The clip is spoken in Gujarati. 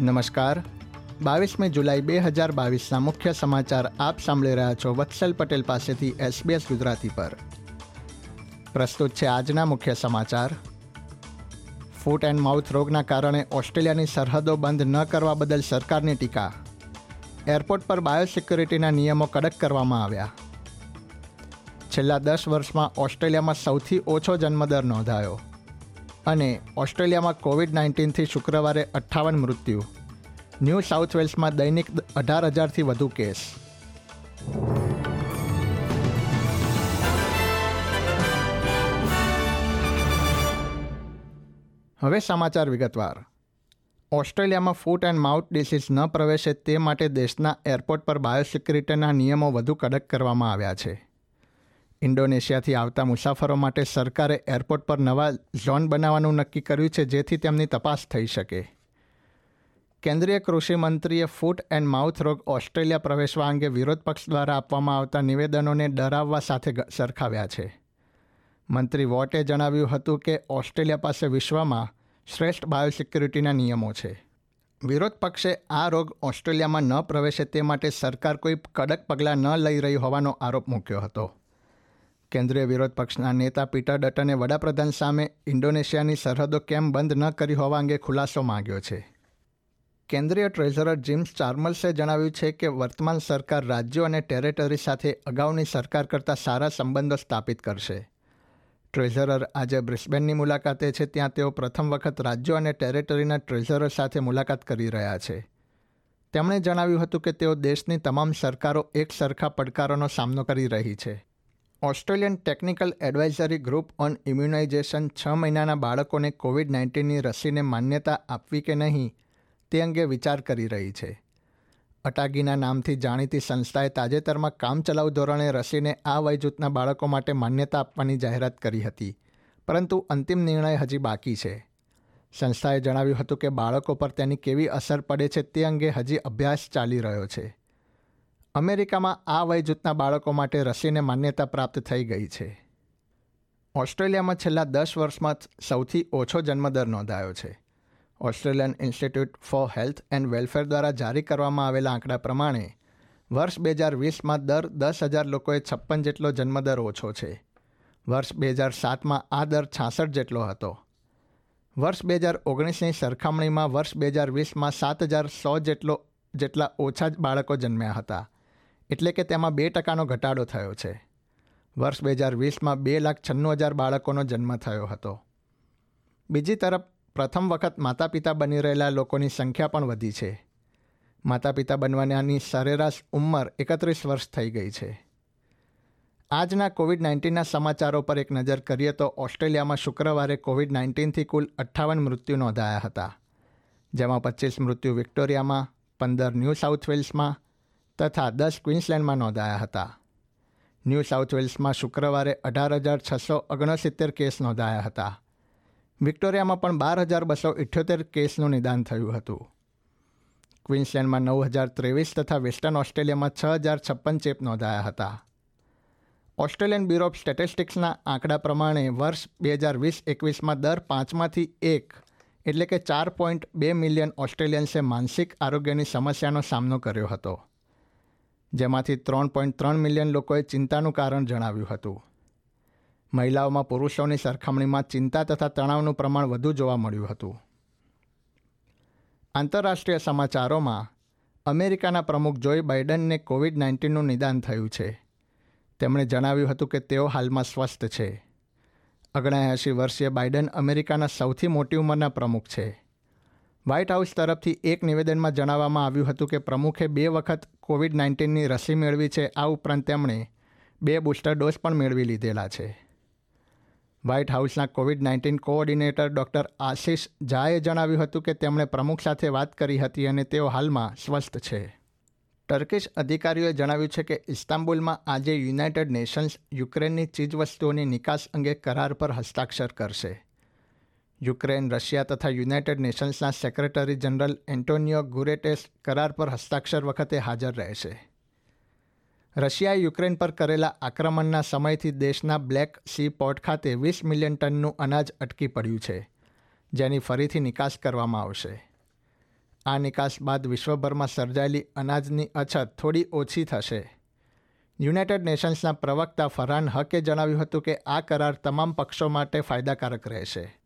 નમસ્કાર. બાવીસમી જુલાઈ બે હજાર બાવીસના મુખ્ય સમાચાર આપ સાંભળી રહ્યા છો વત્સલ પટેલ પાસેથી એસબીએસ ગુજરાતી પર. પ્રસ્તુત છે આજના મુખ્ય સમાચાર. ફૂટ એન્ડ માઉથ રોગના કારણે ઓસ્ટ્રેલિયાની સરહદો બંધ ન કરવા બદલ સરકારની ટીકા. એરપોર્ટ પર બાયોસિક્યુરિટીના નિયમો કડક કરવામાં આવ્યા. છેલ્લા દસ વર્ષમાં ઓસ્ટ્રેલિયામાં સૌથી ઓછો જન્મદર નોંધાયો. અને ઓસ્ટ્રેલિયામાં કોવિડ નાઇન્ટીનથી શુક્રવારે અઠ્ઠાવન મૃત્યુ. ન્યૂ સાઉથ વેલ્સમાં દૈનિક અઢાર હજારથી વધુ કેસ. હવે સમાચાર વિગતવાર. ઓસ્ટ્રેલિયામાં ફૂટ એન્ડ માઉથ ડિસીઝ ન પ્રવેશે તે માટે દેશના એરપોર્ટ પર બાયોસિક્યુરિટીના નિયમો વધુ કડક કરવામાં આવ્યા છે. ઇન્ડોનેશિયાથી આવતા મુસાફરો માટે સરકારે એરપોર્ટ પર નવા ઝોન બનાવવાનું નક્કી કર્યું છે, જેથી તેમની તપાસ થઈ શકે. કેન્દ્રીય કૃષિ મંત્રીએ ફૂટ એન્ડ માઉથ રોગ ઓસ્ટ્રેલિયા પ્રવેશવા અંગે વિરોધ પક્ષ દ્વારા આપવામાં આવતા નિવેદનોને ડરાવવા સાથે સરખાવ્યા છે. મંત્રી વોટે જણાવ્યું હતું કે, ઓસ્ટ્રેલિયા પાસે વિશ્વમાં શ્રેષ્ઠ બાયોસિક્યુરિટીના નિયમો છે. વિરોધ પક્ષે આ રોગ ઓસ્ટ્રેલિયામાં ન પ્રવેશે તે માટે સરકાર કોઈ કડક પગલાં ન લઈ રહી હોવાનો આરોપ મૂક્યો હતો. કેન્દ્રીય વિરોધ પક્ષના નેતા પીટર ડટને વડાપ્રધાન સામે ઇન્ડોનેશિયાની સરહદો કેમ બંધ ન કરી હોવા અંગે ખુલાસો માંગ્યો છે. કેન્દ્રીય ટ્રેઝરર જીમ્સ ચાર્મલ્સે જણાવ્યું છે કે વર્તમાન સરકાર રાજ્યો અને ટેરેટરી સાથે અગાઉની સરકાર કરતાં સારા સંબંધો સ્થાપિત કરશે. ટ્રેઝરર આજે બ્રિસ્બેનની મુલાકાતે છે, ત્યાં તેઓ પ્રથમ વખત રાજ્યો અને ટેરેટરીના ટ્રેઝરર સાથે મુલાકાત કરી રહ્યા છે. તેમણે જણાવ્યું હતું કે તેઓ દેશની તમામ સરકારો એક સરખા પડકારોનો સામનો કરી રહી છે. Australian technical advisory group on immunisation છ મહિનાના બાળકોને કોવિડ નાઇન્ટીનની રસીને માન્યતા આપવી કે નહીં, તે અંગે વિચાર કરી રહી છે. અટાગીના નામથી જાણીતી સંસ્થાએ તાજેતરમાં કામચલાઉ ધોરણે રસીને આ વયજૂથના બાળકો માટે માન્યતા આપવાની જાહેરાત કરી હતી, પરંતુ અંતિમ નિર્ણય હજી બાકી છે. સંસ્થાએ જણાવ્યું હતું કે બાળકો પર તેની કેવી અસર પડે છે તે અંગે હજી અભ્યાસ ચાલી રહ્યો છે. અમેરિકામાં આ વય જૂથના બાળકો માટે રસીને માન્યતા પ્રાપ્ત થઈ ગઈ છે. ઓસ્ટ્રેલિયામાં છેલ્લા દસ વર્ષમાં સૌથી ઓછો જન્મદર નોંધાયો છે. Australian institute for health and welfare દ્વારા જારી કરવામાં આવેલા આંકડા પ્રમાણે, વર્ષ બે હજાર વીસમાં દર દસ હજાર લોકોએ છપ્પન જેટલો જન્મદર ઓછો છે. વર્ષ બે હજાર સાતમાં આ દર છાસઠ જેટલો હતો. વર્ષ બે હજાર ઓગણીસની સરખામણીમાં વર્ષ બે હજાર વીસમાં સાત હજાર સો જેટલો, જેટલા ઓછા બાળકો જન્મ્યા હતા. એટલે કે તેમાં બે ટકાનો ઘટાડો થયો છે. વર્ષ બે હજાર વીસમાં બે લાખ છન્નું હજાર બાળકોનો જન્મ થયો હતો. બીજી તરફ, પ્રથમ વખત માતા પિતા બની રહેલા લોકોની સંખ્યા પણ વધી છે. માતા પિતા બનવાની સરેરાશ ઉંમર એકત્રીસ વર્ષ થઈ ગઈ છે. આજના કોવિડ નાઇન્ટીનના સમાચારો પર એક નજર કરીએ તો ઓસ્ટ્રેલિયામાં શુક્રવારે કોવિડ નાઇન્ટીનથી કુલ અઠ્ઠાવન મૃત્યુ નોંધાયા હતા. જેમાં પચીસ મૃત્યુ વિક્ટોરિયામાં, પંદર ન્યૂ સાઉથ વેલ્સમાં તથા દસ ક્વિન્સલેન્ડમાં નોંધાયા હતા. ન્યૂ સાઉથ વેલ્સમાં શુક્રવારે અઢાર હજાર છસો ઓગણસિત્તેર કેસ નોંધાયા હતા. વિક્ટોરિયામાં પણ બાર હજાર બસો ઇઠ્યોતેર કેસનું નિદાન થયું હતું. ક્વિન્સલેન્ડમાં નવ હજાર ત્રેવીસ તથા વેસ્ટર્ન ઓસ્ટ્રેલિયામાં છ હજાર છપ્પન ચેપ નોંધાયા હતા. ઓસ્ટ્રેલિયન બ્યુરો ઓફ સ્ટેટિસ્ટિક્સના આંકડા પ્રમાણે વર્ષ બે હજાર વીસ એકવીસમાં દર પાંચમાંથી એક, એટલે કે ચાર પોઈન્ટ બે મિલિયન ઓસ્ટ્રેલિયન્સે માનસિક આરોગ્યની સમસ્યાનો સામનો કર્યો હતો. જેમાંથી ત્રણ પોઈન્ટ ત્રણ મિલિયન લોકોએ ચિંતાનું કારણ જણાવ્યું હતું. મહિલાઓમાં પુરુષોની સરખામણીમાં ચિંતા તથા તણાવનું પ્રમાણ વધુ જોવા મળ્યું હતું. આંતરરાષ્ટ્રીય સમાચારોમાં અમેરિકાના પ્રમુખ જોઈ બાઇડનને કોવિડ નાઇન્ટીનનું નિદાન થયું છે. તેમણે જણાવ્યું હતું કે તેઓ હાલમાં સ્વસ્થ છે. ઓગણએંશી વર્ષીય બાઇડન અમેરિકાના સૌથી મોટી ઉંમરના પ્રમુખ છે. વ્હાઇટ હાઉસ તરફથી એક નિવેદનમાં જણાવવામાં આવ્યું હતું કે પ્રમુખે બે વખત કોવિડ નાઇન્ટીનની રસી મેળવી છે. આ ઉપરાંત તેમણે બે બુસ્ટર ડોઝ પણ મેળવી લીધેલા છે. વ્હાઇટ હાઉસના COVID nineteen coordinator doctor Ashish ઝાએ જણાવ્યું હતું કે તેમણે પ્રમુખ સાથે વાત કરી હતી અને તેઓ હાલમાં સ્વસ્થ છે. ટર્કીશ અધિકારીઓએ જણાવ્યું છે કે ઇસ્તાંબુલમાં આજે યુનાઇટેડ નેશન્સ યુક્રેનની ચીજવસ્તુઓની નિકાસ અંગે કરાર પર હસ્તાક્ષર કરશે. યુક્રેન, રશિયા તથા યુનાઇટેડ નેશન્સના સેક્રેટરી જનરલ એન્ટોનિયો ગુરેટેસ કરાર પર હસ્તાક્ષર વખતે હાજર રહેશે રશિયાએ યુક્રેન પર કરેલા આક્રમણના સમયથી દેશના બ્લેક સી પોર્ટ ખાતે વીસ મિલિયન ટનનું અનાજ અટકી પડ્યું છે, જેની ફરીથી નિકાસ કરવામાં આવશે. આ નિકાસ બાદ વિશ્વભરમાં સર્જાયેલી અનાજની અછત થોડી ઓછી થશે. યુનાઇટેડ નેશન્સના પ્રવક્તા ફરહાન હકે જણાવ્યું હતું કે આ કરાર તમામ પક્ષો માટે ફાયદાકારક રહેશે.